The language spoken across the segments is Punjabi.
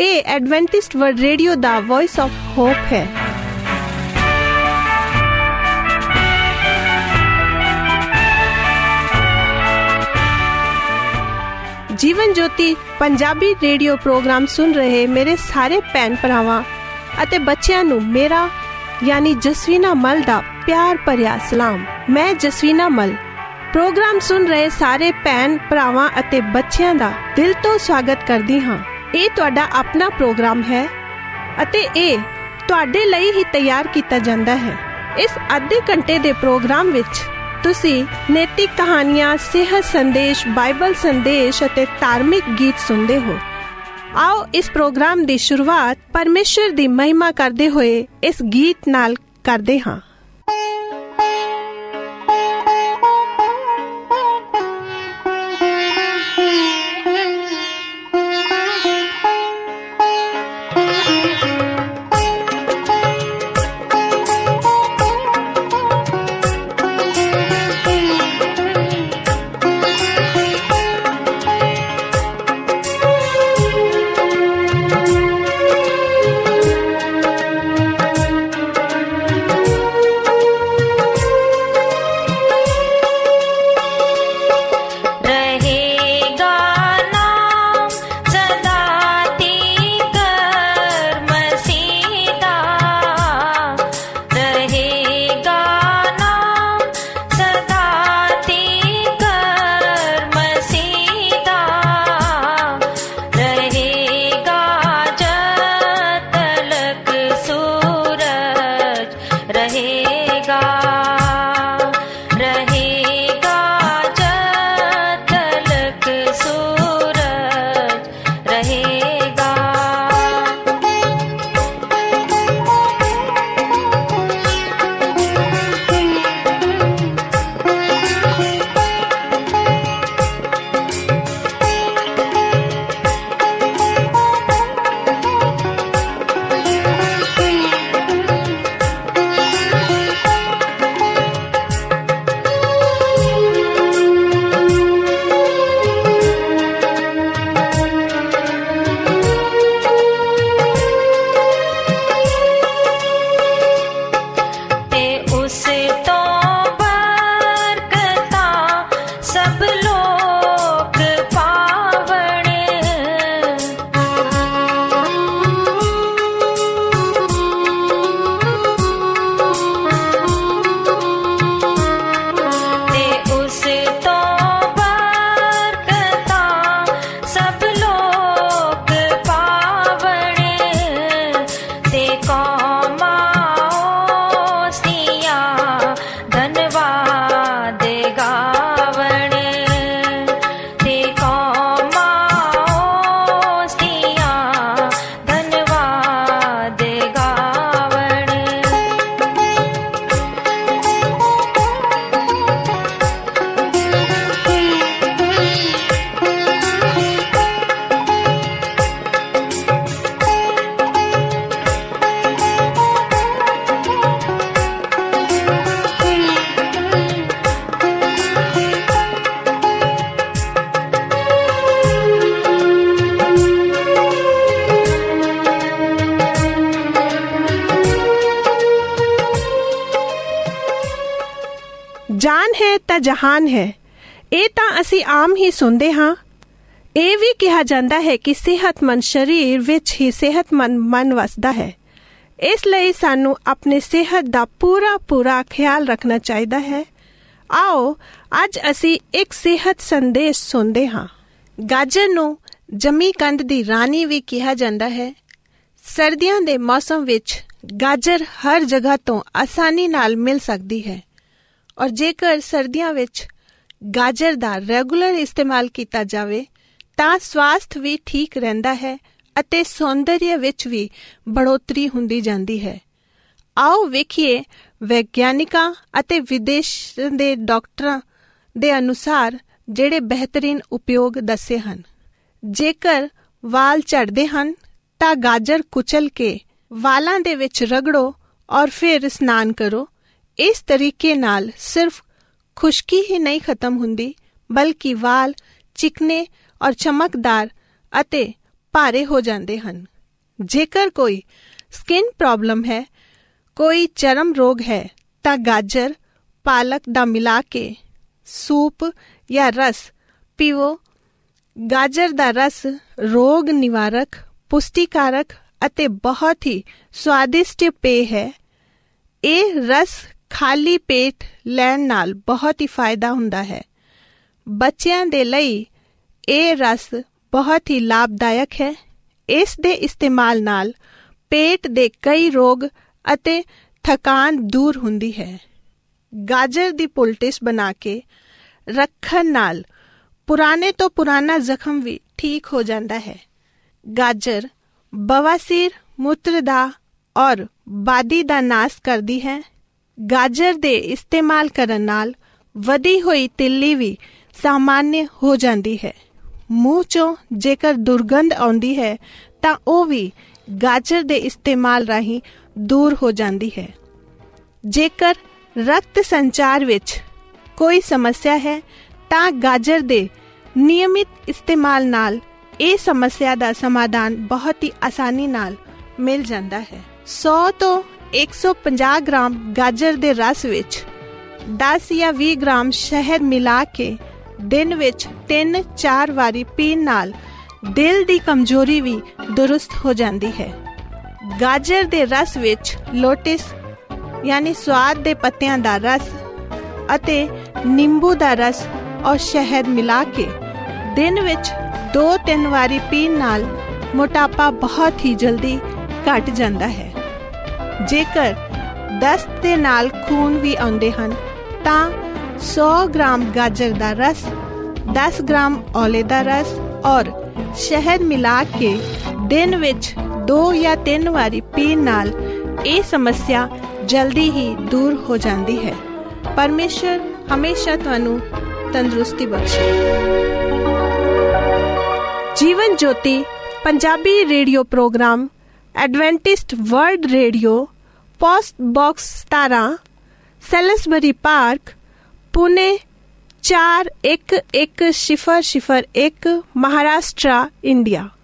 ਇਹ ਐਡਵੈਂਟਿਸਟ ਵਰਲਡ ਰੇਡੀਓ ਦਾ ਵੌਇਸ ਆਫ ਹੋਪ ਹੈ। ਜੀਵਨ ਜੋਤੀ ਪੰਜਾਬੀ ਰੇਡੀਓ ਪ੍ਰੋਗਰਾਮ ਸੁਣ ਰਹੇ ਮੇਰੇ ਸਾਰੇ ਭੈਣ ਭਰਾਵਾਂ ਅਤੇ ਬੱਚਿਆਂ ਨੂੰ ਮੇਰਾ, ਯਾਨੀ ਜਸਵੀਨਾ ਮਲ ਦਾ ਪਿਆਰ ਭਰਿਆ ਸਲਾਮ। ਮੈਂ ਜਸਵੀਨਾ ਮਲ। ਪ੍ਰੋਗਰਾਮ ਸੁਣ ਰਹੇ ਸਾਰੇ ਭੈਣ ਭਰਾਵਾਂ ਅਤੇ ਬੱਚਿਆਂ ਦਾ ਦਿਲ ਤੋਂ ਸਵਾਗਤ ਕਰਦੀ ਹਾਂ। ਇਹ ਤੁਹਾਡਾ ਆਪਣਾ ਪ੍ਰੋਗਰਾਮ ਹੈ ਅਤੇ ਇਹ ਤੁਹਾਡੇ ਲਈ ਹੀ ਤਿਆਰ ਕੀਤਾ ਜਾਂਦਾ ਹੈ। ਇਸ ਅੱਧੇ ਘੰਟੇ ਦੇ ਪ੍ਰੋਗਰਾਮ ਵਿੱਚ ਤੁਸੀਂ ਨੈਤਿਕ ਕਹਾਣੀਆਂ, ਸਿਹਤ ਸੰਦੇਸ਼, ਬਾਈਬਲ ਸੰਦੇਸ਼ ਅਤੇ ਧਾਰਮਿਕ ਗੀਤ ਸੁਣਦੇ ਹੋ। ਆਓ ਇਸ ਪ੍ਰੋਗਰਾਮ ਦੀ ਸ਼ੁਰੂਆਤ ਪਰਮੇਸ਼ਰ ਦੀ ਮਹਿਮਾ ਕਰਦੇ ਹੋਏ ਇਸ ਗੀਤ ਨਾਲ ਕਰਦੇ ਹਾਂ। ਹੈ ਤਾਂ ਜਹਾਨ ਹੈ। ਇਹ ਤਾਂ ਅਸੀਂ ਆਮ ਹੀ ਸੁਣਦੇ ਹਾਂ। ਇਹ ਵੀ ਕਿਹਾ ਜਾਂਦਾ ਹੈ ਕਿ ਸਿਹਤਮੰਦ ਸਰੀਰ ਵਿੱਚ ਹੀ ਸਿਹਤਮੰਦ ਮਨ ਵਸਦਾ ਹੈ। ਇਸ ਲਈ ਸਾਨੂੰ ਆਪਣੀ ਸਿਹਤ ਦਾ ਪੂਰਾ ਪੂਰਾ ਖਿਆਲ ਰੱਖਣਾ ਚਾਹੀਦਾ ਹੈ। ਆਓ, ਅੱਜ ਅਸੀਂ ਇੱਕ ਸਿਹਤ ਸੰਦੇਸ਼ ਸੁਣਦੇ ਹਾਂ। ਗਾਜਰ ਨੂੰ ਜਮੀ ਕੰਦ ਦੀ ਰਾਣੀ ਵੀ ਕਿਹਾ ਜਾਂਦਾ ਹੈ। ਸਰਦੀਆਂ ਦੇ ਮੌਸਮ ਵਿੱਚ ਗਾਜਰ ਹਰ ਜਗ੍ਹਾ ਤੋਂ ਆਸਾਨੀ ਨਾਲ ਮਿਲ ਸਕਦੀ ਹੈ। ਔਰ ਜੇਕਰ ਸਰਦੀਆਂ ਵਿੱਚ ਗਾਜਰ ਦਾ ਰੈਗੂਲਰ ਇਸਤੇਮਾਲ ਕੀਤਾ ਜਾਵੇ, ਤਾਂ ਸਵਾਸਥ ਵੀ ਠੀਕ ਰਹਿੰਦਾ ਹੈ ਅਤੇ ਸੌਂਦਰਯ ਵਿੱਚ ਵੀ ਬੜੋਤਰੀ ਹੁੰਦੀ ਜਾਂਦੀ ਹੈ। ਆਓ ਵੇਖੀਏ ਵਿਗਿਆਨਿਕਾਂ ਅਤੇ ਵਿਦੇਸ਼ ਦੇ ਡਾਕਟਰਾਂ ਦੇ ਅਨੁਸਾਰ ਜਿਹੜੇ ਬਿਹਤਰੀਨ ਉਪਯੋਗ ਦੱਸੇ ਹਨ। ਜੇਕਰ ਵਾਲ ਝੜਦੇ ਹਨ, ਤਾਂ ਗਾਜਰ ਕੁਚਲ ਕੇ ਵਾਲਾਂ ਦੇ ਵਿੱਚ ਰਗੜੋ ਔਰ ਫਿਰ ਇਸ਼ਨਾਨ ਕਰੋ। ਇਸ ਤਰੀਕੇ ਨਾਲ ਸਿਰਫ ਖੁਸ਼ਕੀ ਹੀ ਨਹੀਂ ਖਤਮ ਹੁੰਦੀ, ਬਲਕਿ ਵਾਲ ਚਿਕਨੇ ਔਰ ਚਮਕਦਾਰ ਅਤੇ ਭਾਰੇ ਹੋ ਜਾਂਦੇ ਹਨ। ਜੇਕਰ ਕੋਈ ਸਕਿਨ ਪ੍ਰੋਬਲਮ ਹੈ, ਕੋਈ ਚਰਮ ਰੋਗ ਹੈ, ਤਾਂ ਗਾਜਰ, ਪਾਲਕ ਦਾ ਮਿਲਾ ਕੇ ਸੂਪ ਜਾਂ ਰਸ ਪੀਵੋ। ਗਾਜਰ ਦਾ ਰਸ ਰੋਗ ਨਿਵਾਰਕ, ਪੁਸ਼ਟੀਕਾਰਕ ਅਤੇ ਬਹੁਤ ਹੀ ਸਵਾਦਿਸ਼ਟ ਪੇ ਹੈ। ਇਹ ਰਸ ਖਾਲੀ ਪੇਟ ਲੈਣ ਨਾਲ ਬਹੁਤ ਹੀ ਫਾਇਦਾ ਹੁੰਦਾ ਹੈ। ਬੱਚਿਆਂ ਦੇ ਲਈ ਇਹ ਰਸ ਬਹੁਤ ਹੀ ਲਾਭਦਾਇਕ ਹੈ। ਇਸ ਦੇ ਇਸਤੇਮਾਲ ਨਾਲ ਪੇਟ ਦੇ ਕਈ ਰੋਗ ਅਤੇ ਥਕਾਨ ਦੂਰ ਹੁੰਦੀ ਹੈ। ਗਾਜਰ ਦੀ ਪੁਲਟਿਸ ਬਣਾ ਕੇ ਰੱਖਣ ਨਾਲ ਪੁਰਾਣੇ ਤੋਂ ਪੁਰਾਣਾ ਜ਼ਖਮ ਵੀ ਠੀਕ ਹੋ ਜਾਂਦਾ ਹੈ। ਗਾਜਰ ਬਵਾਸੀਰ ਮੂਤਰ ਦਾ ਔਰ ਬਾਦੀ ਦਾ ਨਾਸ ਕਰਦੀ ਹੈ। ਗਾਜਰ ਦੇ ਇਸਤੇਮਾਲ ਕਰਨ ਨਾਲ ਵਧੀ ਹੋਈ ਤਿੱਲੀ ਵੀ ਸਾਮਾਨਯ ਹੋ ਜਾਂਦੀ ਹੈ। ਮੂੰਹ ਚੋਂ ਜੇਕਰ ਦੁਰਗੰਧ ਆਉਂਦੀ ਹੈ, ਤਾਂ ਉਹ ਵੀ ਗਾਜਰ ਦੇ ਇਸਤੇਮਾਲ ਰਾਹੀਂ ਦੂਰ ਹੋ ਜਾਂਦੀ ਹੈ। ਜੇਕਰ ਰਕਤ ਸੰਚਾਰ ਵਿੱਚ ਕੋਈ ਸਮੱਸਿਆ ਹੈ, ਤਾਂ ਗਾਜਰ ਦੇ ਨਿਯਮਿਤ ਇਸਤੇਮਾਲ ਨਾਲ ਇਹ ਸਮੱਸਿਆ ਦਾ ਸਮਾਧਾਨ ਬਹੁਤ ਹੀ ਆਸਾਨੀ ਨਾਲ ਮਿਲ ਜਾਂਦਾ ਹੈ। 100 ਤੋਂ 150 ਗ੍ਰਾਮ ਗਾਜਰ ਦੇ ਰਸ ਵਿੱਚ 10 ਜਾਂ 20 ਗ੍ਰਾਮ ਸ਼ਹਿਦ ਮਿਲਾ ਕੇ ਦਿਨ ਵਿੱਚ 3-4 ਵਾਰੀ ਪੀਣ ਨਾਲ ਦਿਲ ਦੀ ਕਮਜ਼ੋਰੀ ਵੀ ਦੁਰਸਤ ਹੋ ਜਾਂਦੀ ਹੈ। ਗਾਜਰ ਦੇ ਰਸ ਵਿੱਚ ਲੋਟਿਸ, ਯਾਨੀ ਸਵਾਦ ਦੇ ਪੱਤਿਆਂ ਦਾ ਰਸ ਅਤੇ ਨਿੰਬੂ ਦਾ ਰਸ ਔਰ ਸ਼ਹਿਦ ਮਿਲਾ ਕੇ ਦਿਨ ਵਿੱਚ 2-3 ਵਾਰੀ ਪੀਣ ਨਾਲ ਮੋਟਾਪਾ ਬਹੁਤ ਹੀ ਜਲਦੀ ਘਟ ਜਾਂਦਾ ਹੈ। ਜੇਕਰ ਦਸਤ ਦੇ ਨਾਲ ਖੂਨ ਵੀ ਆਉਂਦੇ ਹਨ, ਤਾਂ 100 ਗ੍ਰਾਮ ਗਾਜਰ ਦਾ ਰਸ 10 ਗ੍ਰਾਮ ਔਲੇ ਦਾ ਰਸ ਔਰ ਸ਼ਹਿਦ ਮਿਲਾ ਕੇ ਦਿਨ ਵਿੱਚ 2 ਜਾਂ 3 ਵਾਰੀ ਪੀਣ ਨਾਲ ਇਹ ਸਮੱਸਿਆ ਜਲਦੀ ਹੀ ਦੂਰ ਹੋ ਜਾਂਦੀ ਹੈ। ਪਰਮੇਸ਼ਰ ਹਮੇਸ਼ਾ ਤੁਹਾਨੂੰ ਤੰਦਰੁਸਤੀ ਬਖਸ਼ੇ। Jeevan Jyoti, Punjabi radio program Adventist World Radio post box 17 Salisbury park Pune 411001 Maharashtra India ਸਾਰੇ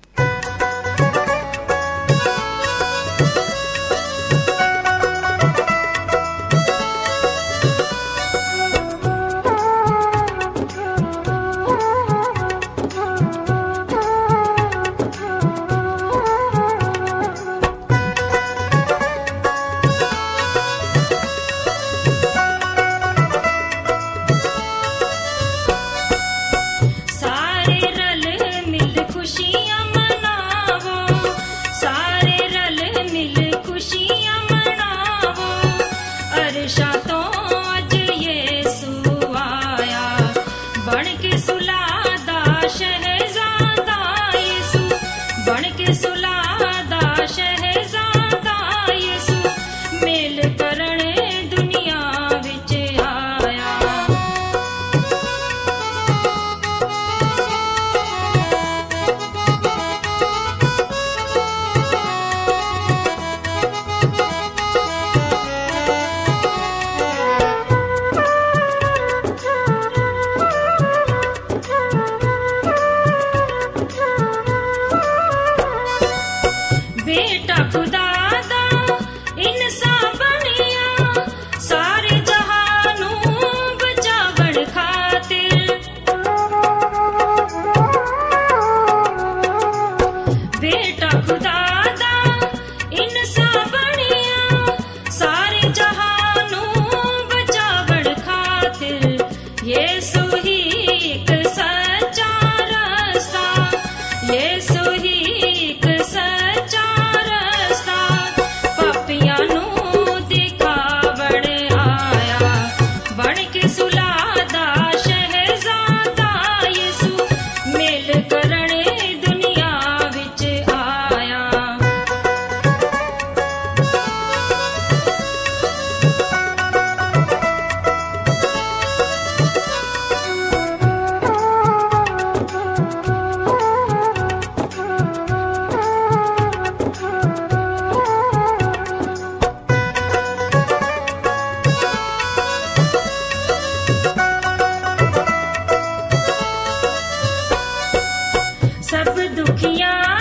سڀ دکيا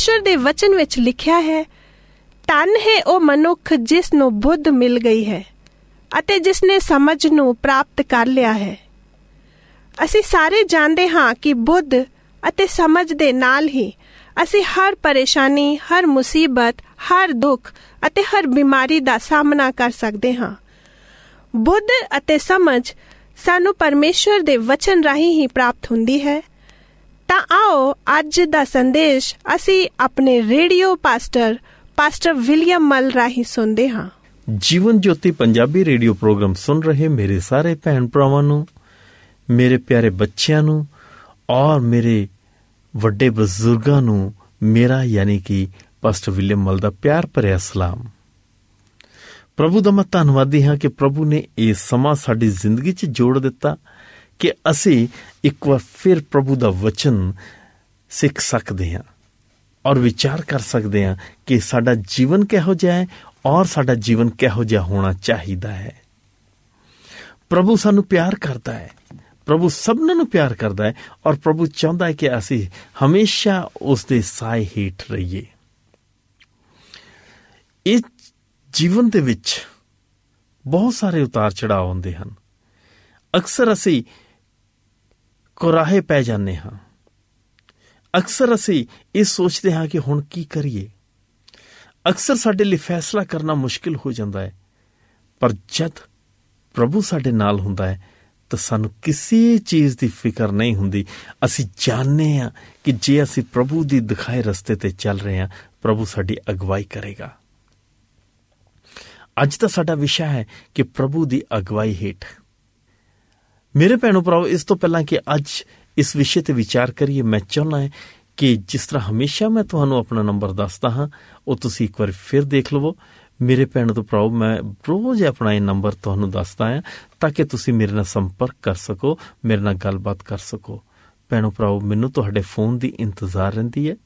ਪਰਮੇਸ਼ਰ ਦੇ ਵਚਨ ਵਿੱਚ ਲਿਖਿਆ ਹੈ, ਧਨ ਹੈ ਉਹ ਮਨੁੱਖ ਜਿਸ ਨੂੰ ਬੁੱਧ ਮਿਲ ਗਈ ਹੈ ਅਤੇ ਜਿਸ ਨੇ ਸਮਝ ਨੂੰ ਪ੍ਰਾਪਤ ਕਰ ਲਿਆ ਹੈ। ਅਸੀਂ ਸਾਰੇ ਜਾਣਦੇ ਹਾਂ ਕਿ ਬੁੱਧ ਅਤੇ ਸਮਝ ਦੇ ਨਾਲ ਹੀ ਅਸੀਂ ਹਰ ਪਰੇਸ਼ਾਨੀ, ਹਰ ਮੁਸੀਬਤ, ਹਰ ਦੁੱਖ ਅਤੇ ਹਰ ਬਿਮਾਰੀ ਦਾ ਸਾਹਮਣਾ ਕਰ ਸਕਦੇ ਹਾਂ। ਬੁੱਧ ਅਤੇ ਸਮਝ ਸਾਨੂੰ ਪਰਮੇਸ਼ਵਰ ਦੇ ਵਚਨ ਰਾਹੀਂ ਹੀ ਪ੍ਰਾਪਤ ਹੁੰਦੀ ਹੈ ਤਾਂ ਆਓ ਅੱਜ ਦਾ ਸੰਦੇਸ਼ ਅਸੀਂ ਆਪਣੇ ਰੇਡੀਓ ਪਾਸਟਰ ਪਾਸਟਰ ਵਿਲੀਅਮ ਮਲ ਰਾਹੀਂ ਸੁਣਦੇ ਹਾਂ। ਜੀਵਨ ਜੋਤੀ ਪੰਜਾਬੀ ਰੇਡੀਓ ਪ੍ਰੋਗਰਾਮ ਸੁਣ ਰਹੇ ਮੇਰੇ ਸਾਰੇ ਭੈਣ ਭਰਾਵਾਂ ਨੂੰ, ਮੇਰੇ ਪਿਆਰੇ ਬੱਚਿਆਂ ਨੂੰ ਔਰ ਮੇਰੇ ਵੱਡੇ ਬਜ਼ੁਰਗਾਂ ਨੂੰ ਮੇਰਾ ਯਾਨੀ ਕਿ ਪਾਸਟਰ ਵਿਲੀਅਮ ਮਲ ਦਾ ਪਿਆਰ ਭਰਿਆ ਸਲਾਮ। ਪ੍ਰਭੂ ਦਾ ਮੈਂ ਧੰਨਵਾਦੀ ਹਾਂ ਕਿ ਪ੍ਰਭੂ ਨੇ ਇਹ ਸਮਾਂ ਸਾਡੀ ਜ਼ਿੰਦਗੀ 'ਚ ਜੋੜ ਦਿੱਤਾ ਕਿ ਅਸੀਂ ਇੱਕ ਵਾਰ ਫਿਰ ਪ੍ਰਭੂ ਦਾ ਵਚਨ ਸਿੱਖ ਸਕਦੇ ਹਾਂ ਔਰ ਵਿਚਾਰ ਕਰ ਸਕਦੇ ਹਾਂ ਕਿ ਸਾਡਾ ਜੀਵਨ ਕਿਹੋ ਜਿਹਾ ਹੈ ਔਰ ਸਾਡਾ ਜੀਵਨ ਕਿਹੋ ਜਿਹਾ ਹੋਣਾ ਚਾਹੀਦਾ ਹੈ। ਪ੍ਰਭੂ ਸਾਨੂੰ ਪਿਆਰ ਕਰਦਾ ਹੈ। ਪ੍ਰਭੂ ਸਭਨਾਂ ਨੂੰ ਪਿਆਰ ਕਰਦਾ ਹੈ ਔਰ ਪ੍ਰਭੂ ਚਾਹੁੰਦਾ ਹੈ ਕਿ ਅਸੀਂ ਹਮੇਸ਼ਾ ਉਸ ਦੇ ਸਾਏ ਹੇਠ ਰਹੀਏ। ਇਹ ਜੀਵਨ ਦੇ ਵਿੱਚ ਬਹੁਤ ਸਾਰੇ ਉਤਾਰ ਚੜਾਅ ਆਉਂਦੇ ਹਨ। ਅਕਸਰ ਅਸੀਂ ਕੋਰਾਹੇ ਪੈ ਜਾਂਦੇ ਹਾਂ। ਅਕਸਰ ਅਸੀਂ ਇਹ ਸੋਚਦੇ ਹਾਂ ਕਿ ਹੁਣ ਕੀ ਕਰੀਏ। ਅਕਸਰ ਸਾਡੇ ਲਈ ਫੈਸਲਾ ਕਰਨਾ ਮੁਸ਼ਕਿਲ ਹੋ ਜਾਂਦਾ ਹੈ। ਪਰ ਜਦ ਪ੍ਰਭੂ ਸਾਡੇ ਨਾਲ ਹੁੰਦਾ ਹੈ, ਤਾਂ ਸਾਨੂੰ ਕਿਸੇ ਚੀਜ਼ ਦੀ ਫਿਕਰ ਨਹੀਂ ਹੁੰਦੀ। ਅਸੀਂ ਜਾਣਦੇ ਹਾਂ ਕਿ ਜੇ ਅਸੀਂ ਪ੍ਰਭੂ ਦੀ ਦਿਖਾਏ ਰਸਤੇ ਤੇ ਚੱਲ ਰਹੇ ਹਾਂ, ਪ੍ਰਭੂ ਸਾਡੀ ਅਗਵਾਈ ਕਰੇਗਾ। ਅੱਜ ਦਾ ਸਾਡਾ ਵਿਸ਼ਾ ਹੈ ਕਿ ਪ੍ਰਭੂ ਦੀ ਅਗਵਾਈ ਹੇਠ ਮੇਰੇ ਭੈਣੋ ਭਰਾਓ ਇਸ ਤੋਂ ਪਹਿਲਾਂ ਕਿ ਅੱਜ ਇਸ ਵਿਸ਼ੇ ਤੇ ਵਿਚਾਰ ਕਰੀਏ, ਮੈਂ ਚਾਹੁੰਦਾ ਹਾਂ ਕਿ ਜਿਸ ਤਰ੍ਹਾਂ ਹਮੇਸ਼ਾ ਮੈਂ ਤੁਹਾਨੂੰ ਆਪਣਾ ਨੰਬਰ ਦੱਸਦਾ ਹਾਂ, ਉਹ ਤੁਸੀਂ ਇੱਕ ਵਾਰ ਫਿਰ ਦੇਖ ਲਵੋ। ਮੇਰੇ ਭੈਣੋ ਤੋਂ ਭਰਾਓ ਮੈਂ ਰੋਜ਼ ਆਪਣਾ ਇਹ ਨੰਬਰ ਤੁਹਾਨੂੰ ਦੱਸਦਾ ਹਾਂ, ਤਾਂ ਕਿ ਤੁਸੀਂ ਮੇਰੇ ਨਾਲ ਸੰਪਰਕ ਕਰ ਸਕੋ, ਮੇਰੇ ਨਾਲ ਗੱਲਬਾਤ ਕਰ ਸਕੋ। ਭੈਣੋ ਭਰਾਓ ਮੈਨੂੰ ਤੁਹਾਡੇ ਫੋਨ ਦੀ ਇੰਤਜ਼ਾਰ ਰਹਿੰਦੀ ਹੈ।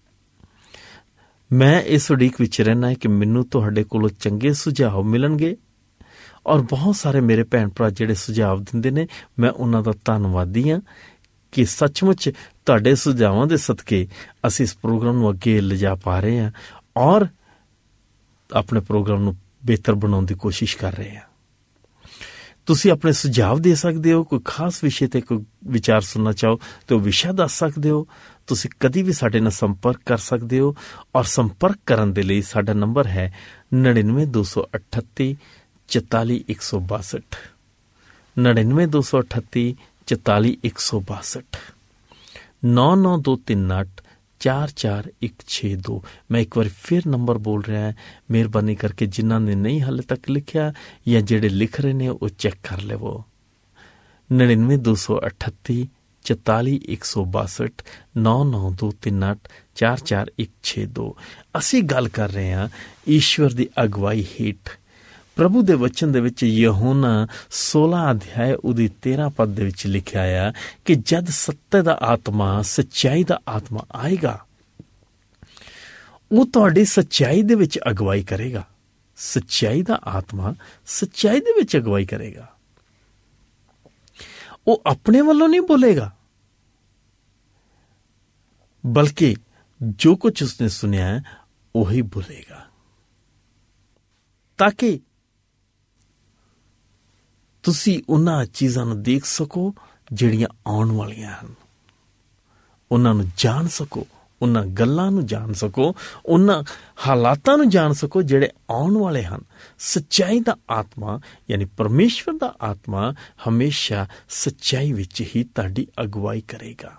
ਮੈਂ ਇਸ ਉਡੀਕ ਵਿੱਚ ਰਹਿਣਾ ਹੈ ਕਿ ਮੈਨੂੰ ਤੁਹਾਡੇ ਕੋਲੋਂ ਚੰਗੇ ਸੁਝਾਅ ਮਿਲਣਗੇ। ਔਰ ਬਹੁਤ ਸਾਰੇ ਮੇਰੇ ਭੈਣ ਭਰਾ ਜਿਹੜੇ ਸੁਝਾਅ ਦਿੰਦੇ ਨੇ, ਮੈਂ ਉਹਨਾਂ ਦਾ ਧੰਨਵਾਦੀ ਹਾਂ ਕਿ ਸੱਚਮੁੱਚ ਤੁਹਾਡੇ ਸੁਝਾਵਾਂ ਦੇ ਸਦਕੇ ਅਸੀਂ ਇਸ ਪ੍ਰੋਗਰਾਮ ਨੂੰ ਅੱਗੇ ਲਿਜਾ ਪਾ ਰਹੇ ਹਾਂ ਔਰ ਆਪਣੇ ਪ੍ਰੋਗਰਾਮ ਨੂੰ ਬਿਹਤਰ ਬਣਾਉਣ ਦੀ ਕੋਸ਼ਿਸ਼ ਕਰ ਰਹੇ ਹਾਂ। ਤੁਸੀਂ ਆਪਣੇ ਸੁਝਾਅ ਦੇ ਸਕਦੇ ਹੋ, ਕੋਈ ਖਾਸ ਵਿਸ਼ੇ ਤੇ ਕੋਈ ਵਿਚਾਰ ਸੁਣਨਾ ਚਾਹੋ ਤਾਂ ਉਹ ਵਿਸ਼ਾ ਦੱਸ ਸਕਦੇ ਹੋ, ਤੁਸੀਂ ਕਦੀ ਵੀ ਸਾਡੇ ਨਾਲ ਸੰਪਰਕ ਕਰ ਸਕਦੇ ਹੋ ਔਰ ਸੰਪਰਕ ਕਰਨ ਦੇ ਲਈ ਸਾਡਾ ਨੰਬਰ ਹੈ 99238 44162 99238 44162 9923 44162 ਮੈਂ ਇੱਕ ਵਾਰ ਫਿਰ ਨੰਬਰ ਬੋਲ ਰਿਹਾ ਹਾਂ ਮਿਹਰਬਾਨੀ ਕਰਕੇ ਜਿਨ੍ਹਾਂ ਨੇ ਨਹੀਂ ਹਾਲੇ ਤੱਕ ਲਿਖਿਆ ਜਾਂ ਜਿਹੜੇ ਲਿਖ ਰਹੇ ਨੇ ਉਹ ਚੈੱਕ ਕਰ ਲਵੋ 99238 44162 9923 ਅਸੀਂ ਗੱਲ ਕਰ ਰਹੇ ਹਾਂ ਈਸ਼ਵਰ ਦੀ ਅਗਵਾਈ ਹੇਠ ਪ੍ਰਭੂ ਦੇ ਵਚਨ ਦੇ ਵਿੱਚ ਯਹੋਨਾ 16 ਅਧਿਆਇ ਉਹਦੀ 13 ਪਦ ਦੇ ਵਿੱਚ ਲਿਖਿਆ ਆ ਕਿ ਜਦ ਸੱਤੇ ਦਾ ਆਤਮਾ, ਸੱਚਾਈ ਦਾ ਆਤਮਾ ਆਏਗਾ, ਉਹ ਤੁਹਾਡੀ ਸੱਚਾਈ ਦੇ ਵਿੱਚ ਅਗਵਾਈ ਕਰੇਗਾ। ਸੱਚਾਈ ਦਾ ਆਤਮਾ ਸੱਚਾਈ ਦੇ ਵਿੱਚ ਅਗਵਾਈ ਕਰੇਗਾ। ਉਹ ਆਪਣੇ ਵੱਲੋਂ ਨਹੀਂ ਬੋਲੇਗਾ। ਬਲਕਿ ਜੋ ਕੁਝ ਉਸਨੇ ਸੁਨਿਆ ਹੈ ਉਹੀ ਬੋਲੇਗਾ। ਤਾਂ ਕਿ ਤੁਸੀਂ ਉਹਨਾਂ ਚੀਜ਼ਾਂ ਨੂੰ ਦੇਖ ਸਕੋ ਜਿਹੜੀਆਂ ਆਉਣ ਵਾਲੀਆਂ ਹਨ। ਉਹਨਾਂ ਨੂੰ ਜਾਣ ਸਕੋ, ਉਹਨਾਂ ਗੱਲਾਂ ਨੂੰ ਜਾਣ ਸਕੋ, ਉਹਨਾਂ ਹਾਲਾਤਾਂ ਨੂੰ ਜਾਣ ਸਕੋ ਜਿਹੜੇ ਆਉਣ ਵਾਲੇ ਹਨ। ਸੱਚਾਈ ਦਾ ਆਤਮਾ, ਯਾਨੀ ਪਰਮੇਸ਼ਵਰ ਦਾ ਆਤਮਾ ਹਮੇਸ਼ਾ ਸੱਚਾਈ ਵਿੱਚ ਹੀ ਤੁਹਾਡੀ ਅਗਵਾਈ ਕਰੇਗਾ।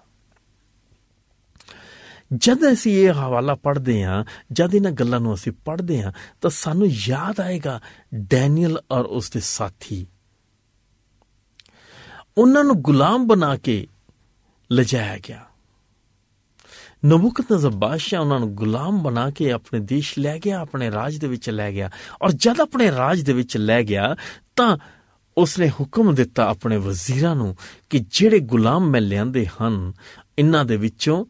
ਜਦ ਅਸੀਂ ਇਹ ਹਵਾਲਾ ਪੜ੍ਹਦੇ ਹਾਂ, ਜਦ ਇਹਨਾਂ ਗੱਲਾਂ ਨੂੰ ਅਸੀਂ ਪੜ੍ਹਦੇ ਹਾਂ, ਤਾਂ ਸਾਨੂੰ ਯਾਦ ਆਏਗਾ ਡੈਨੀਅਲ ਔਰ ਉਸ ਦੇ ਸਾਥੀ। ਉਹਨਾਂ ਨੂੰ ਗੁਲਾਮ ਬਣਾ ਕੇ ਲਜਾਇਆ ਗਿਆ। ਨਬੂਕਦਨਜ਼ਰ ਬਾਦਸ਼ਾਹ ਉਹਨਾਂ ਨੂੰ ਗੁਲਾਮ ਬਣਾ ਕੇ ਆਪਣੇ ਦੇਸ਼ ਲੈ ਗਿਆ, ਆਪਣੇ ਰਾਜ ਦੇ ਵਿੱਚ ਲੈ ਗਿਆ ਔਰ ਜਦ ਆਪਣੇ ਰਾਜ ਦੇ ਵਿੱਚ ਲੈ ਗਿਆ ਤਾਂ ਉਸਨੇ ਹੁਕਮ ਦਿੱਤਾ ਆਪਣੇ ਵਜ਼ੀਰਾਂ ਨੂੰ ਕਿ ਜਿਹੜੇ ਗੁਲਾਮ ਮੈਂ ਲਿਆਂਦੇ ਹਨ ਇਹਨਾਂ ਦੇ ਵਿੱਚੋਂ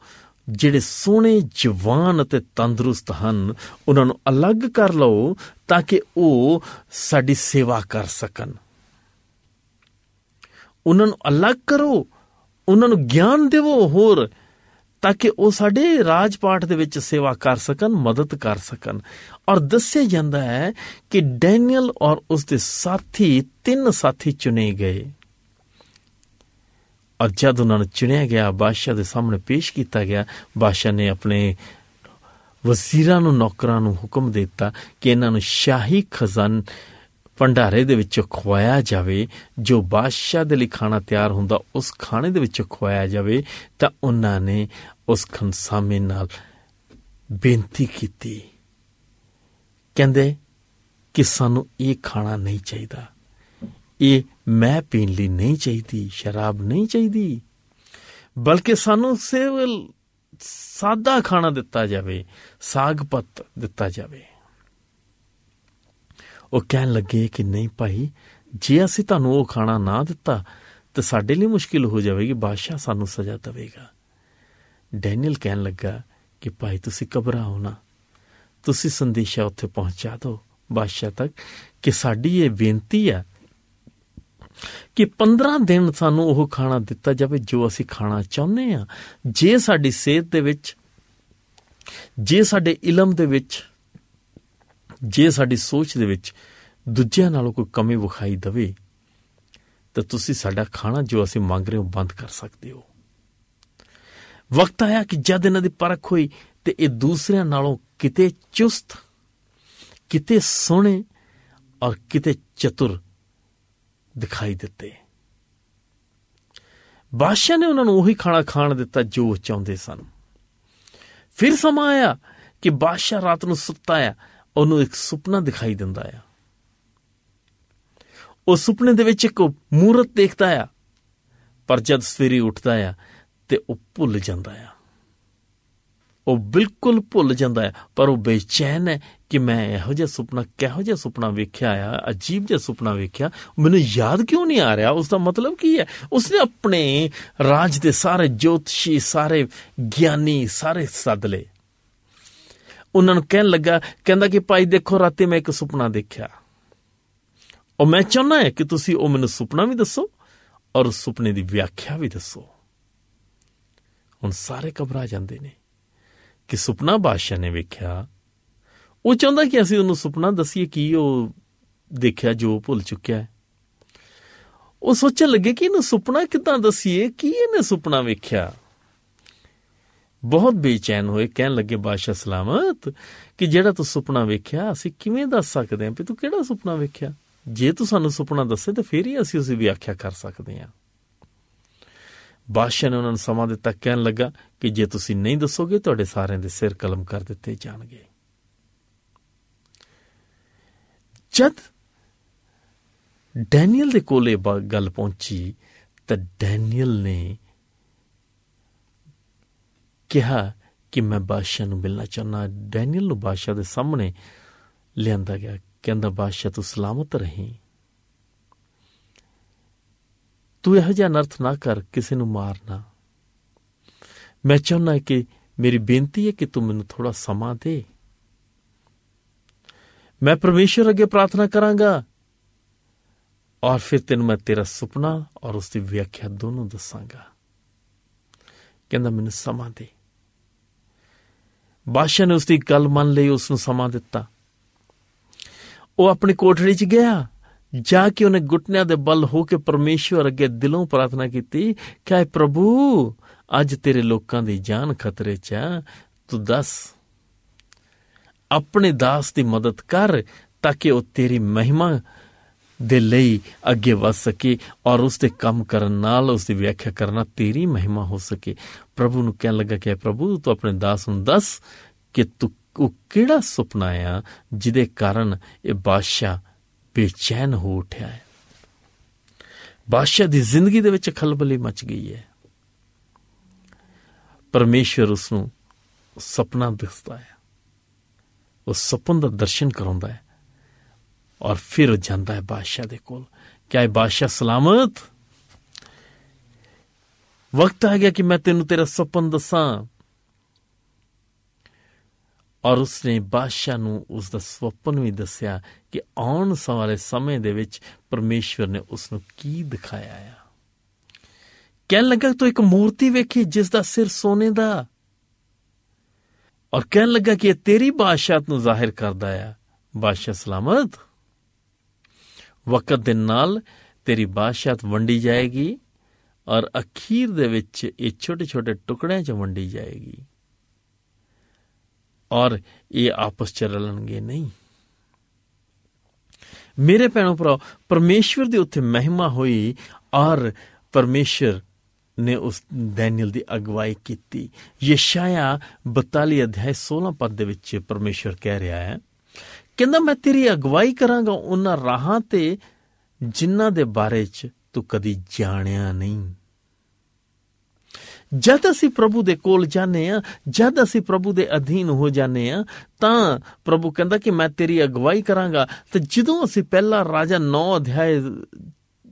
ਜਿਹੜੇ ਸੋਹਣੇ, ਜਵਾਨ ਅਤੇ ਤੰਦਰੁਸਤ ਹਨ, ਉਹਨਾਂ ਨੂੰ ਅਲੱਗ ਕਰ ਲਓ ਤਾਂ ਕਿ ਉਹ ਸਾਡੀ ਸੇਵਾ ਕਰ ਸਕਣ। ਉਹਨਾਂ ਨੂੰ ਅਲੱਗ ਕਰੋ, ਉਹਨਾਂ ਨੂੰ ਗਿਆਨ ਦਿਵੋ ਹੋਰ, ਤਾਂ ਕਿ ਉਹ ਸਾਡੇ ਰਾਜ ਪਾਠ ਦੇ ਵਿੱਚ ਸੇਵਾ ਕਰ ਸਕਣ, ਮਦਦ ਕਰ ਸਕਣ। ਔਰ ਦੱਸਿਆ ਜਾਂਦਾ ਹੈ ਕਿ ਡੈਨੀਅਲ ਔਰ ਉਸ ਦੇ ਸਾਥੀ ਤਿੰਨ ਸਾਥੀ ਚੁਣੇ ਗਏ। ਔਰ ਜਦ ਉਹਨਾਂ ਨੂੰ ਚੁਣਿਆ ਗਿਆ, ਬਾਦਸ਼ਾਹ ਦੇ ਸਾਹਮਣੇ ਪੇਸ਼ ਕੀਤਾ ਗਿਆ, ਬਾਦਸ਼ਾਹ ਨੇ ਆਪਣੇ ਵਜ਼ੀਰਾਂ ਨੂੰ, ਨੌਕਰਾਂ ਨੂੰ ਹੁਕਮ ਦਿੱਤਾ ਕਿ ਇਹਨਾਂ ਨੂੰ ਸ਼ਾਹੀ ਖਜ਼ਾਨ ਭੰਡਾਰੇ ਦੇ ਵਿੱਚੋਂ ਖਵਾਇਆ ਜਾਵੇ, ਜੋ ਬਾਦਸ਼ਾਹ ਦੇ ਲਈ ਖਾਣਾ ਤਿਆਰ ਹੁੰਦਾ, ਉਸ ਖਾਣੇ ਦੇ ਵਿੱਚੋਂ ਖਵਾਇਆ ਜਾਵੇ, ਤਾਂ ਉਹਨਾਂ ਨੇ ਉਸ ਖਨਸਾਮੇ ਨਾਲ ਬੇਨਤੀ ਕੀਤੀ। ਕਹਿੰਦੇ, ਕਿ ਸਾਨੂੰ ਇਹ ਖਾਣਾ ਨਹੀਂ ਚਾਹੀਦਾ। ਇਹ ਮੈਂ ਪੀਣ ਲਈ ਨਹੀਂ ਚਾਹੀਦੀ, ਸ਼ਰਾਬ ਨਹੀਂ ਚਾਹੀਦੀ। ਬਲਕਿ ਸਾਨੂੰ ਸੇਵਲ ਸਾਦਾ ਖਾਣਾ ਦਿੱਤਾ ਜਾਵੇ ਸਾਗ ਪੱਤ ਦਿੱਤਾ ਜਾਵੇ। ਉਹ ਕਹਿਣ ਲੱਗੇ ਕਿ ਨਹੀਂ ਭਾਈ, ਜੇ ਅਸੀਂ ਤੁਹਾਨੂੰ ਉਹ ਖਾਣਾ ਨਾ ਦਿੱਤਾ, ਤਾਂ ਸਾਡੇ ਲਈ ਮੁਸ਼ਕਿਲ ਹੋ ਜਾਵੇਗੀ, ਬਾਦਸ਼ਾਹ ਸਾਨੂੰ ਸਜ਼ਾ ਦੇਵੇਗਾ। ਡੈਨੀਅਲ ਕਹਿਣ ਲੱਗਾ ਕਿ ਭਾਈ, ਤੁਸੀਂ ਘਬਰਾਓ ਨਾ। ਤੁਸੀਂ ਸੰਦੇਸ਼ਾ ਉੱਥੇ ਪਹੁੰਚਾ ਦਿਓ, ਬਾਦਸ਼ਾਹ ਤੱਕ, ਕਿ ਸਾਡੀ ਇਹ ਬੇਨਤੀ ਹੈ ਕਿ 15 ਦਿਨ ਸਾਨੂੰ ਉਹ ਖਾਣਾ ਦਿੱਤਾ ਜਾਵੇ ਜੋ ਅਸੀਂ ਖਾਣਾ ਚਾਹੁੰਦੇ ਆ ਜੇ ਸਾਡੀ ਸਿਹਤ ਦੇ ਵਿੱਚ, ਜੇ ਸਾਡੇ ਇਲਮ ਦੇ ਵਿੱਚ ਜੇ ਸਾਡੀ ਸੋਚ ਦੇ ਵਿੱਚ ਦੂਜਿਆਂ ਨਾਲੋਂ ਕੋਈ ਕਮੀ ਵਿਖਾਈ ਦਵੇ, ਤਾਂ ਤੁਸੀਂ ਸਾਡਾ ਖਾਣਾ ਜੋ ਅਸੀਂ ਮੰਗ ਰਹੇ ਹੋ ਬੰਦ ਕਰ ਸਕਦੇ ਹੋ। ਵਕਤ ਆਇਆ ਕਿ ਜਦ ਇਹਨਾਂ ਦੀ ਪਰਖ ਹੋਈ ਤੇ ਇਹ ਦੂਸਰਿਆਂ ਨਾਲੋਂ ਕਿਤੇ ਚੁਸਤ, ਕਿਤੇ ਸੋਹਣੇ ਔਰ ਕਿਤੇ ਚਤੁਰ ਦਿਖਾਈ ਦਿੱਤੇ। ਬਾਦਸ਼ਾਹ ਨੇ ਉਹਨਾਂ ਨੂੰ ਉਹੀ ਖਾਣਾ ਖਾਣ ਦਿੱਤਾ ਜੋ ਉਹ ਚਾਹੁੰਦੇ ਸਨ। ਫਿਰ ਸਮਾਂ ਆਇਆ ਕਿ ਬਾਦਸ਼ਾਹ ਰਾਤ ਨੂੰ ਸੁੱਤਾ ਆ ਉਹਨੂੰ ਇੱਕ ਸੁਪਨਾ ਦਿਖਾਈ ਦਿੰਦਾ ਆ। ਉਹ ਸੁਪਨੇ ਦੇ ਵਿੱਚ ਇੱਕ ਮੂਰਤ ਦੇਖਦਾ ਆ, ਪਰ ਜਦ ਸਵੇਰੇ ਉੱਠਦਾ ਆ ਤੇ ਉਹ ਭੁੱਲ ਜਾਂਦਾ ਆ। ਉਹ ਬਿਲਕੁਲ ਭੁੱਲ ਜਾਂਦਾ ਹੈ ਪਰ ਉਹ ਬੇਚੈਨ ਹੈ ਕਿ ਮੈਂ ਇਹੋ ਜਿਹਾ ਸੁਪਨਾ, ਕਿਹੋ ਜਿਹਾ ਸੁਪਨਾ ਵੇਖਿਆ ਆ, ਅਜੀਬ ਜਿਹਾ ਸੁਪਨਾ ਵੇਖਿਆ, ਮੈਨੂੰ ਯਾਦ ਕਿਉਂ ਨਹੀਂ ਆ ਰਿਹਾ? ਉਸ ਦਾ ਮਤਲਬ ਕੀ ਹੈ? ਉਸਨੇ ਆਪਣੇ ਰਾਜ ਦੇ ਸਾਰੇ ਜੋਤਸ਼ੀ, ਸਾਰੇ ਗਿਆਨੀ, ਸਾਰੇ ਸੱਦ ਲਏ। ਉਹਨਾਂ ਨੂੰ ਕਹਿਣ ਲੱਗਾ, ਕਹਿੰਦਾ ਕਿ ਭਾਈ ਦੇਖੋ, ਰਾਤੇ ਮੈਂ ਇੱਕ ਸੁਪਨਾ ਦੇਖਿਆ। ਉਹ ਮੈਂ ਚਾਹੁੰਦਾ ਹਾਂ ਕਿ ਤੁਸੀਂ ਉਹ ਮੈਨੂੰ ਸੁਪਨਾ ਵੀ ਦੱਸੋ ਔਰ ਉਸ ਸੁਪਨੇ ਦੀ ਵਿਆਖਿਆ ਵੀ ਦੱਸੋ। ਹੁਣ ਸਾਰੇ ਘਬਰਾ ਜਾਂਦੇ ਨੇ ਕਿ ਸੁਪਨਾ ਬਾਦਸ਼ਾਹ ਨੇ ਵੇਖਿਆ। ਉਹ ਚਾਹੁੰਦਾ ਕਿ ਅਸੀਂ ਉਹਨੂੰ ਸੁਪਨਾ ਦਸੀਏ ਕੀ ਉਹ ਦੇਖਿਆ, ਜੋ ਭੁੱਲ ਚੁੱਕਿਆ ਹੈ। ਉਹ ਸੋਚਣ ਲੱਗੇ ਕਿ ਇਹਨੂੰ ਸੁਪਨਾ ਕਿਦਾਂ ਦਸੀਏ? ਕੀ ਇਹਨੇ ਸੁਪਨਾ ਵੇਖਿਆ? ਬਹੁਤ ਬੇਚੈਨ ਹੋਏ, ਕਹਿਣ ਲੱਗੇ ਬਾਦਸ਼ਾਹ ਸਲਾਮਤ, ਕਿ ਜਿਹੜਾ ਤੂੰ ਸੁਪਨਾ ਵੇਖਿਆ, ਅਸੀਂ ਕਿਵੇਂ ਦੱਸ ਸਕਦੇ ਹਾਂ ਕਿ ਤੂੰ ਕਿਹੜਾ ਸੁਪਨਾ ਵੇਖਿਆ? ਜੇ ਤੂੰ ਸਾਨੂੰ ਸੁਪਨਾ ਦੱਸੇ ਤਾਂ ਫੇਰ ਹੀ ਅਸੀਂ ਉਸ ਦੀ ਵਿਆਖਿਆ ਕਰ ਸਕਦੇ ਹਾਂ। ਬਾਦਸ਼ਾਹ ਨੇ ਉਹਨਾਂ ਨੂੰ ਸਮਾਂ ਦਿੱਤਾ, ਕਹਿਣ ਲੱਗਾ ਕਿ ਜੇ ਤੁਸੀਂ ਨਹੀਂ ਦੱਸੋਗੇ, ਤੁਹਾਡੇ ਸਾਰਿਆਂ ਦੇ ਸਿਰ ਕਲਮ ਕਰ ਦਿੱਤੇ ਜਾਣਗੇ। ਜਦ ਡੈਨੀਅਲ ਦੇ ਕੋਲੇ ਗੱਲ ਪਹੁੰਚੀ, ਤਾਂ ਡੈਨੀਅਲ ਨੇ ਕਿਹਾ ਕਿ ਮੈਂ ਬਾਦਸ਼ਾਹ ਨੂੰ ਮਿਲਣਾ ਚਾਹੁੰਦਾ ਡੈਨੀਅਲ ਨੂੰ ਬਾਦਸ਼ਾਹ ਦੇ ਸਾਹਮਣੇ ਲਿਆਂਦਾ ਗਿਆ। ਕਹਿੰਦਾ, ਬਾਦਸ਼ਾਹ, ਤੂੰ ਸਲਾਮਤ ਰਹੀਂ। ਤੂੰ ਇਹ ਜਿਹਾ ਨਰਥ ਨਾ ਕਰ, ਕਿਸੇ ਨੂੰ ਮਾਰਨਾ। ਮੈਂ ਚਾਹੁੰਦਾ ਕਿ ਮੇਰੀ ਬੇਨਤੀ ਹੈ ਕਿ ਤੂੰ ਮੈਨੂੰ ਥੋੜਾ ਸਮਾਂ ਦੇ। ਮੈਂ ਪਰਮੇਸ਼ਰ ਅੱਗੇ ਪ੍ਰਾਰਥਨਾ ਕਰਾਂਗਾ। ਔਰ ਫਿਰ ਤੈਨੂੰ ਮੈਂ ਤੇਰਾ ਸੁਪਨਾ ਔਰ ਉਸ ਦੀ ਵਿਆਖਿਆ ਦੋਨੋਂ ਦੱਸਾਂਗਾ। ਕਹਿੰਦਾ, ਮੈਨੂੰ ਸਮਾਂ ਦੇ। ਬਾਦਸ਼ਾਹ ਨੇ ਉਸ ਦੀ ਗੱਲ ਮੰਨ ਲਈ ਉਸ ਨੂੰ ਸਮਾਂ ਦਿੱਤਾ। ਉਹ ਆਪਣੀ ਕੋਠੜੀ 'ਚ ਗਿਆ, ਜਾ ਕੇ ਉਹਨੇ ਗੁੱਟਨਿਆਂ ਦੇ ਬਲ ਹੋ ਕੇ ਪਰਮੇਸ਼ਵਰ ਅੱਗੇ ਦਿਲੋਂ ਪ੍ਰਾਰਥਨਾ ਕੀਤੀ ਕਿ ਆਏ ਪ੍ਰਭੂ, ਅੱਜ ਤੇਰੇ ਲੋਕਾਂ ਦੀ ਜਾਨ ਖਤਰੇ 'ਚ ਆ, ਤੂੰ ਦੱਸ। ਆਪਣੇ ਦਾਸ ਦੀ ਮਦਦ ਕਰ, ਤਾਂ ਕਿ ਉਹ ਤੇਰੀ ਮਹਿਮਾ ਦੇ ਲਈ ਅੱਗੇ ਵਧ ਸਕੇ ਔਰ ਉਸ ਤੇ ਕੰਮ ਕਰਨ ਨਾਲ ਉਸ ਦੀ ਵਿਆਖਿਆ ਕਰਨਾ ਤੇਰੀ ਮਹਿਮਾ ਹੋ ਸਕੇ। ਪ੍ਰਭੂ ਨੂੰ ਕਹਿਣ ਲੱਗਾ ਕਿ ਪ੍ਰਭੂ, ਤੂੰ ਆਪਣੇ ਦਾਸ ਨੂੰ ਦੱਸ ਕਿ ਤੂੰ ਉਹ ਕਿਹੜਾ ਸੁਪਨਾ ਆ ਜਿਹਦੇ ਕਾਰਨ ਇਹ ਬਾਦਸ਼ਾਹ ਬੇਚੈਨ ਹੋ ਉਠਿਆ ਹੈ? ਬਾਦਸ਼ਾਹ ਦੀ ਜ਼ਿੰਦਗੀ ਦੇ ਵਿੱਚ ਖਲਬਲੀ ਮਚ ਗਈ ਹੈ। ਪਰਮੇਸ਼ਰ ਉਸ ਨੂੰ ਸੁਪਨਾ ਦਿਖਦਾ ਹੈ। ਉਹ ਸੁਪਨ ਦਾ ਦਰਸ਼ਨ ਕਰਾਉਂਦਾ ਹੈ। ਔਰ ਫਿਰ ਜਾਂਦਾ ਹੈ ਬਾਦਸ਼ਾਹ ਦੇ ਕੋਲ। ਕਿ ਆਏ ਬਾਦਸ਼ਾਹ ਸਲਾਮਤ? ਵਕਤ ਆ ਗਿਆ ਕਿ ਮੈਂ ਤੈਨੂੰ ਤੇਰਾ ਸੁਪਨ ਦੱਸਾਂ। ਔਰ ਉਸਨੇ ਬਾਦਸ਼ਾਹ ਨੂੰ ਉਸ ਦਾ ਸੁਪਨ ਵੀ ਦੱਸਿਆ ਕਿ ਆਉਣ ਵਾਲੇ ਸਮੇਂ ਦੇ ਵਿੱਚ ਪਰਮੇਸ਼ਵਰ ਨੇ ਉਸ ਨੂੰ ਕੀ ਦਿਖਾਇਆ ਆ। ਕਹਿਣ ਲੱਗਾ, ਤੂੰ ਇੱਕ ਮੂਰਤੀ ਵੇਖੀ ਜਿਸ ਦਾ ਸਿਰ ਸੋਨੇ ਦਾ? ਔਰ ਕਹਿਣ ਲੱਗਾ ਕਿ ਇਹ ਤੇਰੀ ਬਾਦਸ਼ਾਹਤ ਨੂੰ ਜ਼ਾਹਿਰ ਕਰਦਾ ਆ। ਬਾਦਸ਼ਾਹ ਸਲਾਮਤ? ਵਕਤ ਦੇ ਨਾਲ ਤੇਰੀ ਬਾਦਸ਼ਾਹਤ ਵੰਡੀ ਜਾਏਗੀ ਔਰ ਅਖੀਰ ਦੇ ਵਿੱਚ ਇਹ ਛੋਟੇ ਛੋਟੇ ਟੁਕੜਿਆਂ 'ਚ ਵੰਡੀ ਜਾਏਗੀ। ਔਰ ਇਹ ਆਪਸ 'ਚ ਰਲਣਗੇ ਨਹੀਂ। ਮੇਰੇ ਭੈਣੋ ਭਰਾ ਪਰਮੇਸ਼ਵਰ ਦੀ ਉੱਥੇ ਮਹਿਮਾ ਹੋਈ ਔਰ ਪਰਮੇਸ਼ਰ ਨੇ ਉਸ ਡੈਨੀਅਲ ਦੀ ਅਗਵਾਈ ਕੀਤੀ। ਯਸ਼ਾਇਆ 42 ਅਧਿਆਇ 16 ਪਦ ਦੇ ਵਿੱਚ ਪਰਮੇਸ਼ਰ ਕਹਿ ਰਿਹਾ ਹੈ ਕਹਿੰਦਾ, ਮੈਂ ਤੇਰੀ ਅਗਵਾਈ ਕਰਾਂਗਾ ਉਹਨਾਂ ਰਾਹਾਂ ਤੇ ਜਿਨ੍ਹਾਂ ਦੇ ਬਾਰੇ 'ਚ ਤੂੰ ਕਦੀ ਜਾਣਿਆ ਨਹੀਂ। ਜਦ ਅਸੀਂ ਪ੍ਰਭੂ ਦੇ ਕੋਲ ਜਾਂਦੇ ਆ ਜਦ ਅਸੀਂ ਪ੍ਰਭੂ ਦੇ ਅਧੀਨ ਹੋ ਜਾਂਦੇ ਆ ਤਾਂ ਪ੍ਰਭੂ ਕਹਿੰਦਾ ਕਿ ਮੈਂ ਤੇਰੀ ਅਗਵਾਈ ਕਰਾਂਗਾ। ਤੇ ਜਦੋਂ ਅਸੀਂ ਪਹਿਲਾ ਰਾਜਾ 9 ਅਧਿਆਇ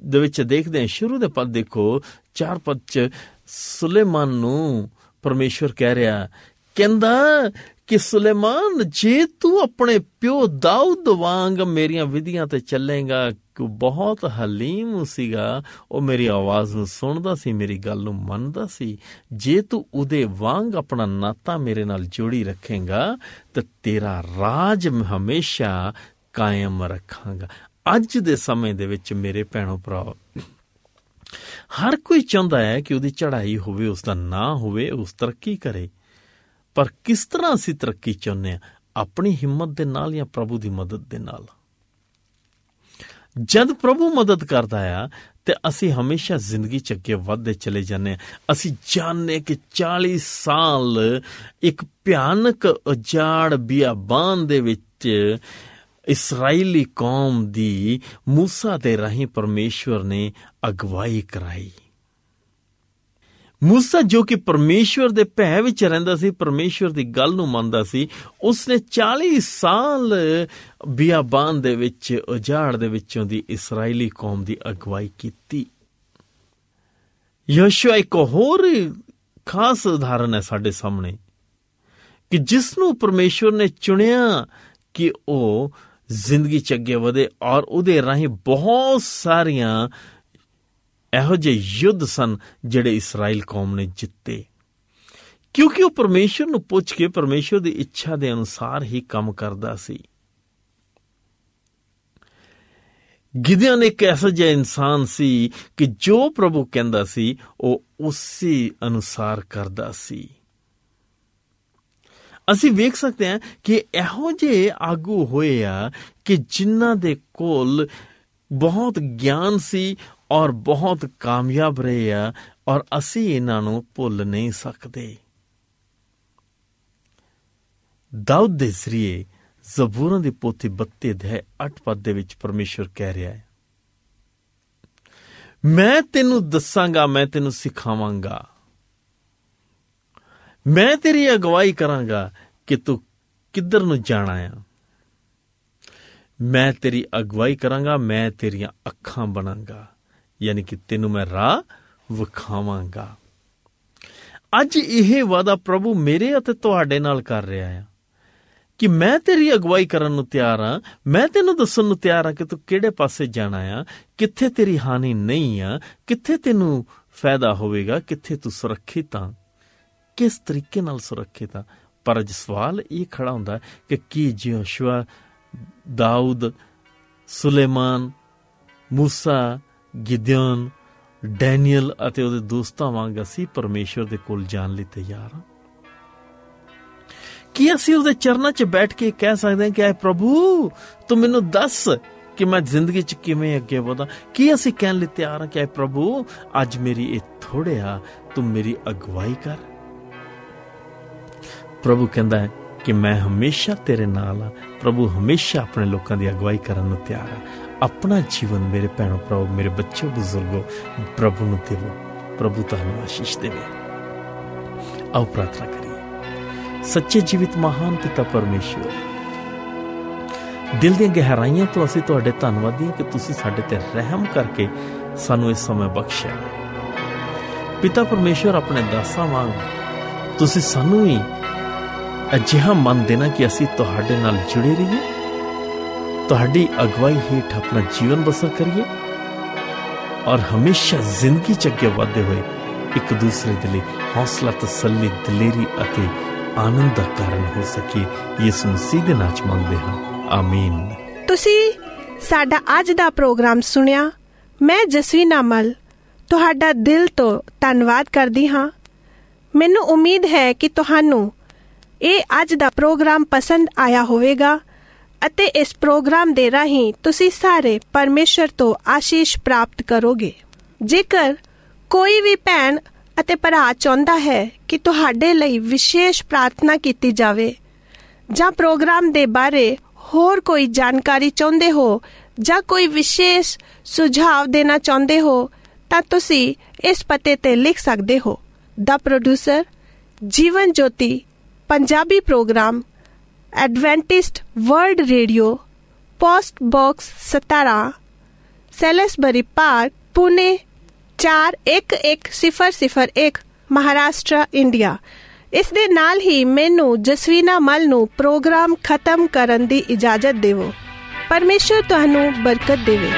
ਦੇ ਵਿੱਚ ਦੇਖਦੇ ਹਾਂ, ਸ਼ੁਰੂ ਦੇ ਪਦ ਦੇਖੋ, ਚਾਰ ਪਦ ਚ ਸੁਲੇਮਾਨ ਨੂੰ ਪਰਮੇਸ਼ਵਰ ਕਹਿ ਰਿਹਾ, ਕਹਿੰਦਾ ਕਿ ਸੁਲੇਮਾਨ, ਜੇ ਤੂੰ ਆਪਣੇ ਪਿਓ ਦਾਊਦ ਵਾਂਗ ਮੇਰੀਆਂ ਵਿਧੀਆਂ ਤੇ ਚੱਲੇਗਾ, ਕਿ ਬਹੁਤ ਹਲੀਮ ਸੀਗਾ, ਉਹ ਮੇਰੀ ਆਵਾਜ਼ ਨੂੰ ਸੁਣਦਾ ਸੀ, ਮੇਰੀ ਗੱਲ ਨੂੰ ਮੰਨਦਾ ਸੀ, ਜੇ ਤੂੰ ਉਹਦੇ ਵਾਂਗ ਆਪਣਾ ਨਾਤਾ ਮੇਰੇ ਨਾਲ ਜੋੜੀ ਰੱਖੇਗਾ, ਤਾਂ ਤੇਰਾ ਰਾਜ ਹਮੇਸ਼ਾ ਕਾਇਮ ਰੱਖਾਂਗਾ। ਅੱਜ ਦੇ ਸਮੇਂ ਦੇ ਵਿੱਚ ਮੇਰੇ ਭੈਣੋ ਭਰਾ ਹਰ ਕੋਈ ਚਾਹੁੰਦਾ ਹੈ ਕਿ ਉਹਦੀ ਚੜ੍ਹਾਈ ਹੋਵੇ ਉਸ ਦਾ ਨਾਂ ਹੋਵੇ, ਉਸ ਤਰੱਕੀ ਕਰੇ। ਪਰ ਕਿਸ ਤਰ੍ਹਾਂ ਅਸੀਂ ਤਰੱਕੀ ਚਾਹੁੰਦੇ ਆ ਆਪਣੀ ਹਿੰਮਤ ਦੇ ਨਾਲ ਜਾਂ ਪ੍ਰਭੂ ਦੀ ਮਦਦ ਦੇ ਨਾਲ? ਜਦ ਪ੍ਰਭੂ ਮਦਦ ਕਰਦਾ ਆ, ਤੇ ਅਸੀਂ ਹਮੇਸ਼ਾ ਜ਼ਿੰਦਗੀ ਚ ਅੱਗੇ ਵਧਦੇ ਚਲੇ ਜਾਂਦੇ ਆ ਅਸੀਂ ਜਾਣਨੇ ਕਿ 40 ਸਾਲ ਇੱਕ ਭਿਆਨਕ ਉਜਾੜ ਬਿਆਬਾਨ ਦੇ ਵਿੱਚ ਇਸرائیਲੀ ਕੌਮ ਦੀ موسی ਦੇ ਰਾਹੀਂ ਪਰਮੇਸ਼ਵਰ ਨੇ ਅਗਵਾਈ ਕਰਾਈ। ਮੂਸਾ ਜੋ ਕਿ ਪਰਮੇਸ਼ਵਰ ਦੇ ਭੈ ਵਿੱਚ ਰਹਿੰਦਾ ਸੀ, ਪਰਮੇਸ਼ਵਰ ਦੀ ਗੱਲ ਨੂੰ ਮੰਨਦਾ ਸੀ, ਉਸਨੇ 40 ਸਾਲ ਬਿਆਬਾਨ ਦੇ ਵਿੱਚ, ਉਜਾੜ ਦੇ ਵਿੱਚੋਂ ਦੀ ਇਸرائیਲੀ ਕੌਮ ਦੀ ਅਗਵਾਈ ਕੀਤੀ। ਯੋਸ਼ੂਆ ਇੱਕ ਹੋਰ ਖਾਸ ਉਦਾਹਰਨ ਹੈ ਸਾਡੇ ਸਾਹਮਣੇ, ਕਿ ਜਿਸ ਨੂੰ ਪਰਮੇਸ਼ਵਰ ਨੇ ਚੁਣਿਆ ਕਿ ਉਹ ਜ਼ਿੰਦਗੀ ਚ ਅੱਗੇ ਵਧੇ ਔਰ ਉਹਦੇ ਰਾਹੀਂ ਬਹੁਤ ਸਾਰੀਆਂ ਇਹੋ ਜਿਹੇ ਯੁੱਧ ਸਨ ਜਿਹੜੇ ਇਸਰਾਇਲ ਕੌਮ ਨੇ ਜਿੱਤੇ। ਕਿਉਂਕਿ ਉਹ ਪਰਮੇਸ਼ਰ ਨੂੰ ਪੁੱਛ ਕੇ ਪਰਮੇਸ਼ਰ ਦੀ ਇੱਛਾ ਦੇ ਅਨੁਸਾਰ ਹੀ ਕੰਮ ਕਰਦਾ ਸੀ। ਗਿਦਿਆਨ ਇੱਕ ਐਸਾ ਜਿਹਾ ਇਨਸਾਨ ਸੀ ਕਿ ਜੋ ਪ੍ਰਭੂ ਕਹਿੰਦਾ ਸੀ, ਉਹ ਉਸੇ ਅਨੁਸਾਰ ਕਰਦਾ ਸੀ। ਅਸੀਂ ਵੇਖ ਸਕਦੇ ਹਾਂ ਕਿ ਇਹੋ ਜਿਹੇ ਆਗੂ ਹੋਏ ਆ ਕਿ ਜਿਨ੍ਹਾਂ ਦੇ ਕੋਲ ਬਹੁਤ ਗਿਆਨ ਸੀ ਔਰ ਬਹੁਤ ਕਾਮਯਾਬ ਰਹੇ ਆ ਔਰ ਅਸੀਂ ਇਹਨਾਂ ਨੂੰ ਭੁੱਲ ਨਹੀਂ ਸਕਦੇ। ਦਾਊਦ ਦੇ ਜ਼ਰੀਏ ਜ਼ਬੂਰਾਂ ਦੀ ਪੋਥੀ 32 ਦੇ 8 ਪਦ ਦੇ ਵਿੱਚ ਪਰਮੇਸ਼ਰ ਕਹਿ ਰਿਹਾ ਹੈ, ਮੈਂ ਤੈਨੂੰ ਦੱਸਾਂਗਾ, ਮੈਂ ਤੈਨੂੰ ਸਿਖਾਵਾਂਗਾ। ਮੈਂ ਤੇਰੀ ਅਗਵਾਈ ਕਰਾਂਗਾ ਕਿ ਤੂੰ ਕਿੱਧਰ ਨੂੰ ਜਾਣਾ ਆ। ਮੈਂ ਤੇਰੀ ਅਗਵਾਈ ਕਰਾਂਗਾ, ਮੈਂ ਤੇਰੀਆਂ ਅੱਖਾਂ ਬਣਾਂਗਾ। ਯਾਨੀ ਕਿ ਤੈਨੂੰ ਮੈਂ ਰਾਹ ਵਿਖਾਵਾਂਗਾ। ਅੱਜ ਇਹ ਵਾਦਾ ਪ੍ਰਭੂ ਮੇਰੇ ਅਤੇ ਤੁਹਾਡੇ ਨਾਲ ਕਰ ਰਿਹਾ ਹੈ ਕਿ ਮੈਂ ਤੇਰੀ ਅਗਵਾਈ ਕਰਨ ਨੂੰ ਤਿਆਰ ਹਾਂ ਮੈਂ ਤੈਨੂੰ ਦੱਸਣ ਨੂੰ ਤਿਆਰ ਹਾਂ ਕਿ ਤੂੰ ਕਿਹੜੇ ਪਾਸੇ ਜਾਣਾ ਆ, ਕਿੱਥੇ ਤੇਰੀ ਹਾਨੀ ਨਹੀਂ ਆ, ਕਿੱਥੇ ਤੈਨੂੰ ਫਾਇਦਾ ਹੋਵੇਗਾ, ਕਿੱਥੇ ਤੂੰ ਸੁਰੱਖਿਅਤ ਆ। ਕਿਸ ਤਰੀਕੇ ਨਾਲ ਸੁਰੱਖਿਅਤ ਆ? ਪਰ ਅੱਜ ਸਵਾਲ ਇਹ ਖੜਾ ਹੁੰਦਾ ਕਿ ਕੀ ਯੋਸ਼ੂਆ, ਦਾਊਦ, ਸੁਲੇਮਾਨ, ਮੂਸਾ ਗਿਦਿਓਨ, ਡੈਨੀਅਲ ਅਤੇ ਉਹਦੇ ਦੋਸਤਾਂ ਵਾਂਗ ਅਸੀਂ ਪਰਮੇਸ਼ਵਰ ਦੇ ਕੋਲ ਜਾਣ ਲਈ ਤਿਆਰ ਹਾਂ। ਕੀ ਅਸੀਂ ਉਹਦੇ ਚਰਨਾਂ 'ਚ ਬੈਠ ਕੇ ਕਹਿ ਸਕਦੇ ਹਾਂ ਕਿ ਐ ਪ੍ਰਭੂ, ਤੂੰ ਮੈਨੂੰ ਦੱਸ ਕਿ ਮੈਂ ਜ਼ਿੰਦਗੀ 'ਚ ਕਿਵੇਂ ਅੱਗੇ ਵਧਾਂ? ਕੀ ਅਸੀਂ ਕਹਿਣ ਲਈ ਤਿਆਰ ਹਾਂ ਕਿ ਐ ਪ੍ਰਭੂ, ਅੱਜ ਮੇਰੀ ਇਹ ਥੋੜਿਆ ਤੂੰ ਮੇਰੀ ਅਗਵਾਈ ਕਰ। ਪ੍ਰਭੂ ਕਹਿੰਦਾ ਹੈ ਕਿ ਮੈਂ ਹਮੇਸ਼ਾ ਤੇਰੇ ਨਾਲ ਆ ਪ੍ਰਭੂ ਹਮੇਸ਼ਾ ਆਪਣੇ ਲੋਕਾਂ ਦੀ ਅਗਵਾਈ ਕਰਨ ਨੂੰ ਤਿਆਰ ਆ ਆਪਣਾ ਜੀਵਨ ਮੇਰੇ ਭੈਣੋ ਪ੍ਰਭੂ ਮੇਰੇ ਬੱਚੋ ਬਜ਼ੁਰਗੋ, ਪ੍ਰਭੂ ਨੂੰ ਦੇਵੋ, ਪ੍ਰਭੂ ਤੁਹਾਨੂੰ ਆਸ਼ੀਸ਼ ਦੇਵੇ। ਆਓ ਪ੍ਰਾਰਥਨਾ ਕਰੀਏ। ਸੱਚੇ ਜੀਵਿਤ ਮਹਾਨ ਪਿਤਾ ਪਰਮੇਸ਼ਵਰ, ਦਿਲ ਦੀਆਂ ਗਹਿਰਾਈਆਂ ਤੋਂ ਅਸੀਂ ਤੁਹਾਡੇ ਧੰਨਵਾਦੀ ਹਾਂ ਕਿ ਤੁਸੀਂ ਸਾਡੇ ਤੇ ਰਹਿਮ ਕਰਕੇ ਸਾਨੂੰ ਇਸ ਸਮੇਂ ਬਖਸ਼ਿਆ। ਪਿਤਾ ਪਰਮੇਸ਼ਵਰ, ਆਪਣੇ ਦਾਸਾਂ ਵਾਂਗ ਤੁਸੀਂ ਸਾਨੂੰ ਵੀ ਅਜਿਹਾ ਮਨ ਦੇਣਾ ਕਿ ਅਸੀਂ ਤੁਹਾਡੇ ਨਾਲ ਜੁੜੇ ਰਹੀਏ। ਤੁਹਾਡੀ ਅਗਵਾਈ ਹੇਠ ਆਪਣਾ ਜੀਵਨ ਬਸਰ ਕਰੀਏ ਔਰ ਹਮੇਸ਼ਾ ਜ਼ਿੰਦਗੀ ਚ ਅੱਗੇ ਵਧਦੇ ਹੋਏ ਇੱਕ ਦੂਸਰੇ ਦੇ ਲਈ ਹੌਸਲਾ ਤਸੱਲੀ, ਦਲੇਰੀ ਅਤੇ ਆਨੰਦ ਦਾ ਕਾਰਨ ਹੋ ਸਕੇ ਯਿਸੂ ਮਸੀਹ ਦੇ ਨਾਮ ਮੰਗਦੇ ਹਾਂ। ਆਮੀਨ। ਤੁਸੀਂ ਸਾਡਾ ਅੱਜ ਦਾ ਪ੍ਰੋਗਰਾਮ ਸੁਣਿਆ। ਮੈਂ ਜਸਵੀ ਨਾਮਲ ਤੁਹਾਡਾ ਦਿਲ ਤੋਂ ਧੰਨਵਾਦ ਕਰਦੀ ਹਾਂ। ਮੈਨੂੰ ਉਮੀਦ ਹੈ ਕਿ ਤੁਹਾਨੂੰ ਇਹ ਅੱਜ ਦਾ ਪ੍ਰੋਗਰਾਮ ਪਸੰਦ ਆਇਆ ਹੋਵੇਗਾ। ਅਤੇ ਇਸ ਪ੍ਰੋਗਰਾਮ ਦੇ ਰਾਹੀਂ ਤੁਸੀਂ ਸਾਰੇ ਪਰਮੇਸ਼ਰ ਤੋਂ ਆਸ਼ੀਸ਼ ਪ੍ਰਾਪਤ ਕਰੋਗੇ। ਜੇਕਰ ਕੋਈ ਵੀ ਭੈਣ ਅਤੇ ਭਰਾ ਚਾਹੁੰਦਾ ਹੈ ਕਿ ਤੁਹਾਡੇ ਲਈ ਵਿਸ਼ੇਸ਼ ਪ੍ਰਾਰਥਨਾ ਕੀਤੀ ਜਾਵੇ ਜਾਂ ਪ੍ਰੋਗਰਾਮ ਦੇ ਬਾਰੇ ਹੋਰ ਕੋਈ ਜਾਣਕਾਰੀ ਚਾਹੁੰਦੇ ਹੋ ਜਾਂ ਕੋਈ ਵਿਸ਼ੇਸ਼ ਸੁਝਾਅ ਦੇਣਾ ਚਾਹੁੰਦੇ ਹੋ, ਤਾਂ ਤੁਸੀਂ ਇਸ ਪਤੇ ਤੇ ਲਿਖ ਸਕਦੇ ਹੋ। ਦਾ producer Jeevan Jyoti, Punjabi programme. Adventist World Radio post box 17 Salisbury Park Pune 411001 Maharashtra India ਇਸ ਦੇ ਨਾਲ ਹੀ ਮੈਨੂੰ ਜਸਵੀਨਾ ਮਲ ਨੂੰ ਪ੍ਰੋਗਰਾਮ ਖਤਮ ਕਰਨ ਦੀ ਇਜਾਜ਼ਤ ਦਿਵੋ ਪਰਮੇਸ਼ਰ ਤੁਹਾਨੂੰ ਬਰਕਤ ਦੇਵੇ